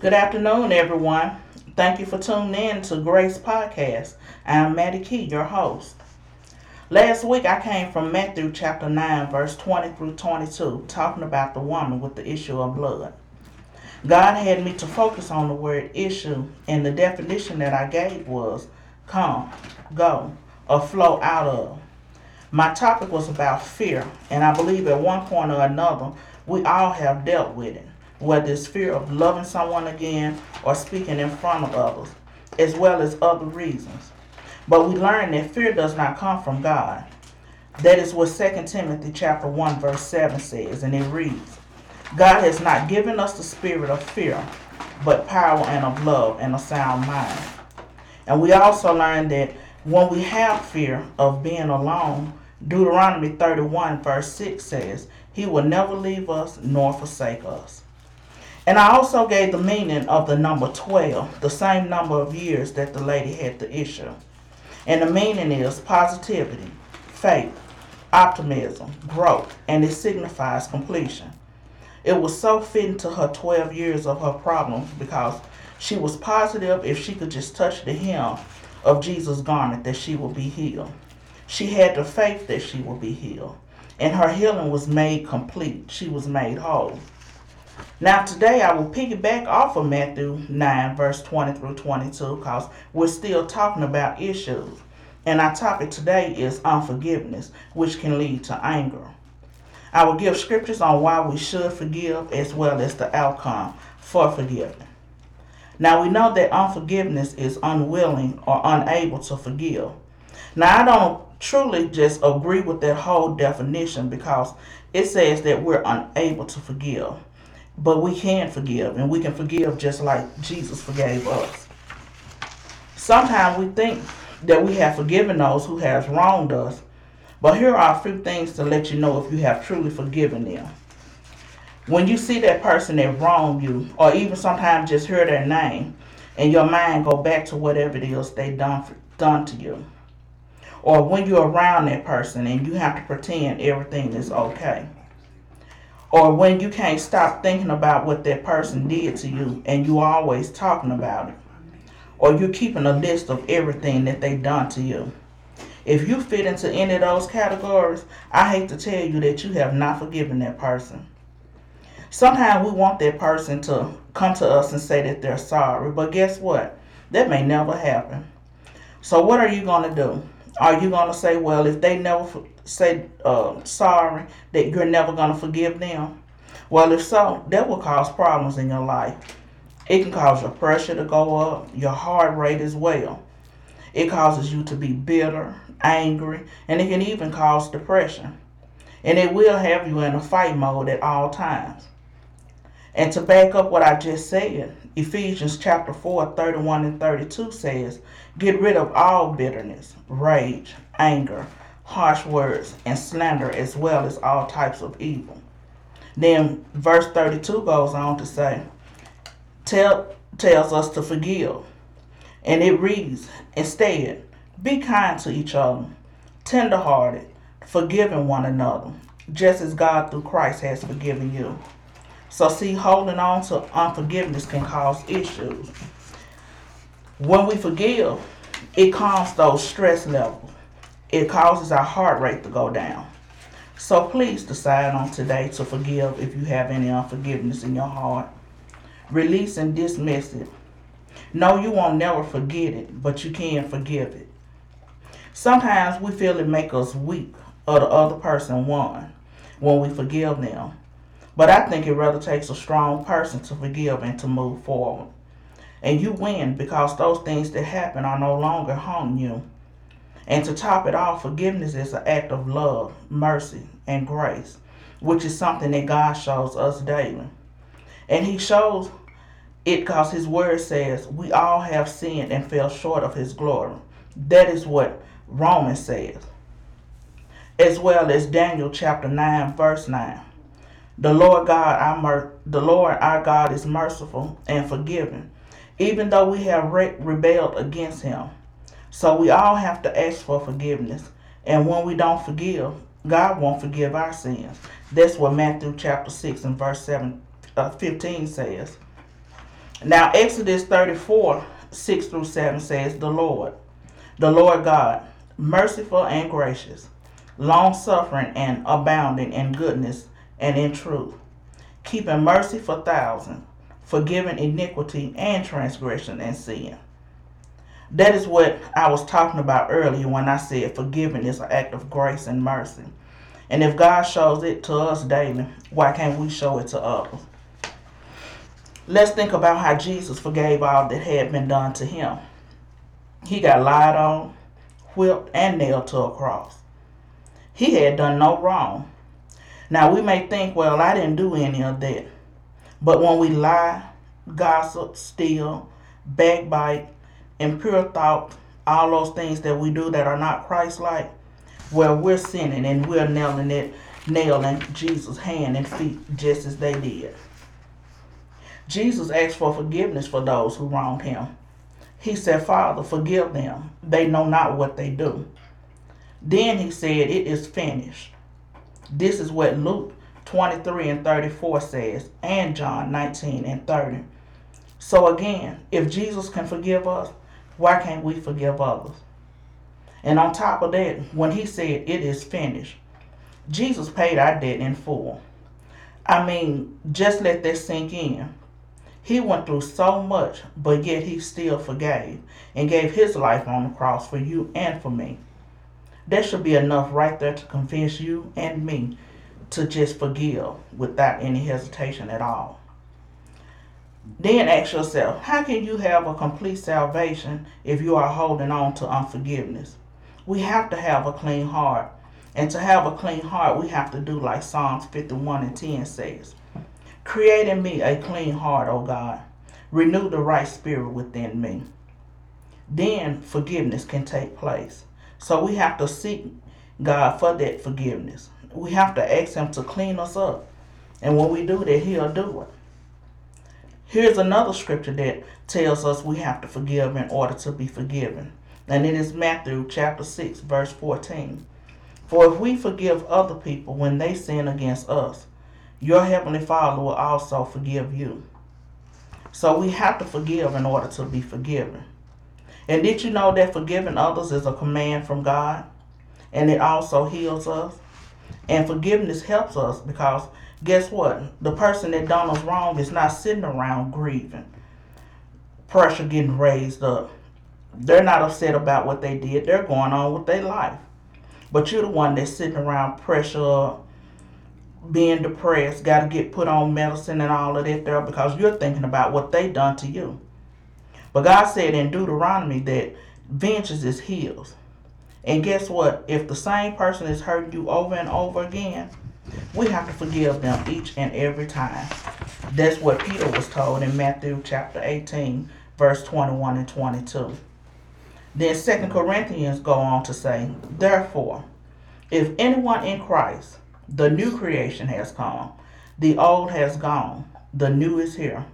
Good afternoon, everyone. Thank you for tuning in to Grace Podcast. I'm Mattie Key, your host. Last week I came from Matthew chapter 9, verse 20 through 22, talking about the woman with the issue of blood. God had me to focus on the word issue, and the definition that I gave was come, go, or flow out of. My topic was about fear, and I believe at one point or another we all have dealt with it whether it's fear of loving someone again or speaking in front of others, as well as other reasons. But we learn that fear does not come from God. That is what 2 Timothy chapter 1 verse 7 says, and it reads, God has not given us the spirit of fear, but power and of love and a sound mind. And we also learn that when we have fear of being alone, Deuteronomy 31 verse 6 says, He will never leave us nor forsake us. And I also gave the meaning of the number 12, the same number of years that the lady had the issue. And the meaning is positivity, faith, optimism, growth, and it signifies completion. It was so fitting to her 12 years of her problems because she was positive if she could just touch the hem of Jesus' garment that she would be healed. She had the faith that she would be healed. And her healing was made complete. She was made whole. Now, today I will piggyback off of Matthew 9, verse 20 through 22, because we're still talking about issues. And our topic today is unforgiveness, which can lead to anger. I will give scriptures on why we should forgive as well as the outcome for forgiving. Now, we know that unforgiveness is unwilling or unable to forgive. Now, I don't truly just agree with that whole definition because it says that we're unable to forgive but we can forgive and we can forgive just like Jesus forgave us. Sometimes we think that we have forgiven those who has wronged us, but here are a few things to let you know if you have truly forgiven them. When you see that person that wronged you, or even sometimes just hear their name, and your mind go back to whatever it is they done for, done to you, or when you're around that person and you have to pretend everything is okay or when you can't stop thinking about what that person did to you and you always talking about it or you're keeping a list of everything that they done to you. If you fit into any of those categories i hate to tell you that you have not forgiven that person. Sometimes we want that person to come to us and say that they're sorry but guess what? That may never happen. So what are you going to do? Are you going to say well if they never say uh, sorry that you're never going to forgive them? Well, if so, that will cause problems in your life. It can cause your pressure to go up, your heart rate as well. It causes you to be bitter, angry, and it can even cause depression. And it will have you in a fight mode at all times. And to back up what I just said, Ephesians chapter 4, 31 and 32 says, Get rid of all bitterness, rage, anger, harsh words, and slander, as well as all types of evil. Then verse 32 goes on to say, tell, tells us to forgive. And it reads, instead, be kind to each other, tenderhearted, forgiving one another, just as God through Christ has forgiven you. So, see, holding on to unforgiveness can cause issues. When we forgive, it calms those stress levels it causes our heart rate to go down. So please decide on today to forgive if you have any unforgiveness in your heart. Release and dismiss it. No, you won't never forget it, but you can forgive it. Sometimes we feel it make us weak or the other person won when we forgive them. But I think it rather takes a strong person to forgive and to move forward. And you win because those things that happen are no longer haunting you. And to top it off, forgiveness is an act of love, mercy, and grace, which is something that God shows us daily. And He shows it because His Word says, We all have sinned and fell short of His glory. That is what Romans says, as well as Daniel chapter 9, verse 9. The Lord God, our mer- the Lord our God is merciful and forgiving, even though we have re- rebelled against Him. So we all have to ask for forgiveness. And when we don't forgive, God won't forgive our sins. That's what Matthew chapter 6 and verse 7, uh, 15 says. Now, Exodus 34 6 through 7 says, The Lord, the Lord God, merciful and gracious, long suffering and abounding in goodness and in truth, keeping mercy for thousands, forgiving iniquity and transgression and sin. That is what I was talking about earlier when I said forgiving is an act of grace and mercy. And if God shows it to us daily, why can't we show it to others? Let's think about how Jesus forgave all that had been done to him. He got lied on, whipped, and nailed to a cross. He had done no wrong. Now we may think, well, I didn't do any of that. But when we lie, gossip, steal, backbite, impure thought, all those things that we do that are not Christ like, well, we're sinning and we're nailing it, nailing Jesus' hand and feet just as they did. Jesus asked for forgiveness for those who wronged him. He said, Father, forgive them. They know not what they do. Then he said, It is finished. This is what Luke 23 and 34 says, and John 19 and 30. So again, if Jesus can forgive us, why can't we forgive others? And on top of that, when he said, It is finished, Jesus paid our debt in full. I mean, just let that sink in. He went through so much, but yet he still forgave and gave his life on the cross for you and for me. That should be enough right there to convince you and me to just forgive without any hesitation at all. Then ask yourself, how can you have a complete salvation if you are holding on to unforgiveness? We have to have a clean heart. And to have a clean heart, we have to do like Psalms 51 and 10 says. Create in me a clean heart, O God. Renew the right spirit within me. Then forgiveness can take place. So we have to seek God for that forgiveness. We have to ask Him to clean us up. And when we do that, He'll do it. Here's another scripture that tells us we have to forgive in order to be forgiven. And it is Matthew chapter 6, verse 14. For if we forgive other people when they sin against us, your heavenly Father will also forgive you. So we have to forgive in order to be forgiven. And did you know that forgiving others is a command from God? And it also heals us. And forgiveness helps us because guess what? The person that done us wrong is not sitting around grieving, pressure getting raised up. They're not upset about what they did. They're going on with their life. But you're the one that's sitting around pressure being depressed, got to get put on medicine and all of that there because you're thinking about what they done to you. But God said in Deuteronomy that vengeance is His. And guess what? If the same person is hurting you over and over again, we have to forgive them each and every time. That's what Peter was told in Matthew chapter 18, verse 21 and 22. Then Second Corinthians go on to say, Therefore, if anyone in Christ, the new creation has come. The old has gone. The new is here.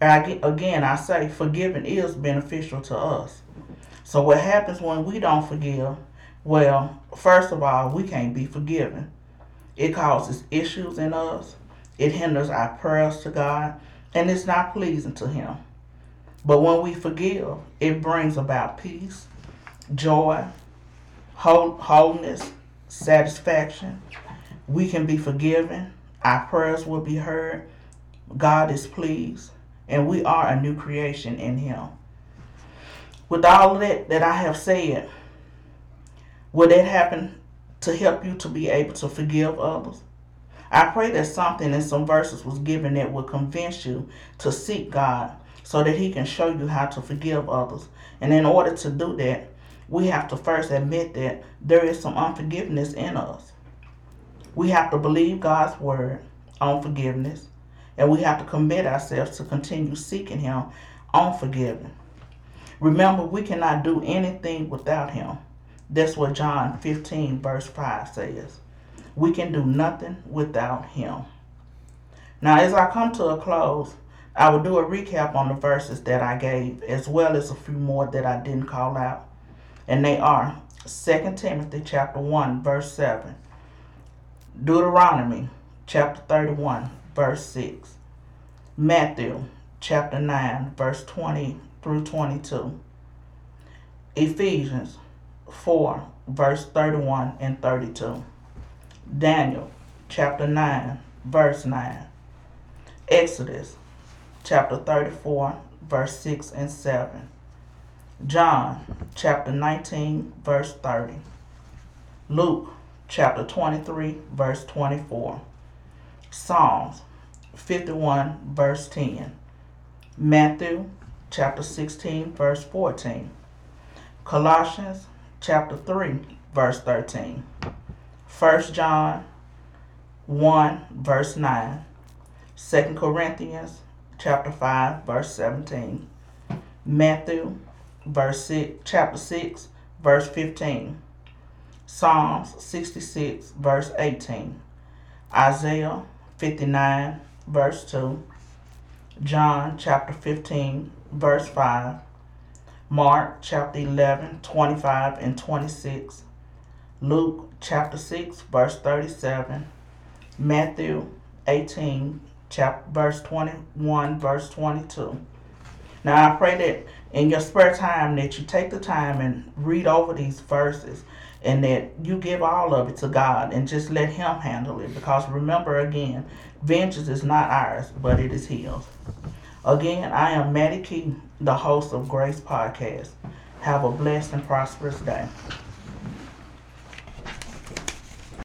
Again, I say forgiving is beneficial to us. So, what happens when we don't forgive? Well, first of all, we can't be forgiven. It causes issues in us, it hinders our prayers to God, and it's not pleasing to Him. But when we forgive, it brings about peace, joy, wholeness, satisfaction, we can be forgiven, our prayers will be heard, God is pleased, and we are a new creation in Him. With all of that that I have said, will that happen to help you to be able to forgive others? I pray that something in some verses was given that will convince you to seek God so that He can show you how to forgive others. And in order to do that, we have to first admit that there is some unforgiveness in us. We have to believe God's word on forgiveness, and we have to commit ourselves to continue seeking Him on forgiving. Remember, we cannot do anything without Him. That's what John 15, verse 5 says. We can do nothing without Him. Now, as I come to a close, I will do a recap on the verses that I gave, as well as a few more that I didn't call out. And they are 2 Timothy chapter 1, verse 7. Deuteronomy chapter 31, verse 6. Matthew chapter 9, verse 20 through 22. Ephesians 4, verse 31 and 32. Daniel chapter 9, verse 9. Exodus chapter 34, verse 6 and 7. John chapter 19, verse 30. Luke chapter 23, verse 24. Psalms 51, verse 10. Matthew chapter 16, verse 14. Colossians chapter 3, verse 13. 1 John 1, verse 9. 2 Corinthians chapter 5, verse 17. Matthew verse 6, chapter 6, verse 15. Psalms 66, verse 18. Isaiah 59, verse 2. John chapter 15, verse 5. Mark chapter 11, 25 and 26. Luke chapter 6, verse 37. Matthew 18, chapter, verse 21, verse 22. Now I pray that in your spare time that you take the time and read over these verses and that you give all of it to God and just let him handle it because remember again, vengeance is not ours, but it is his. Again, I am Mattie Key, the host of Grace Podcast. Have a blessed and prosperous day.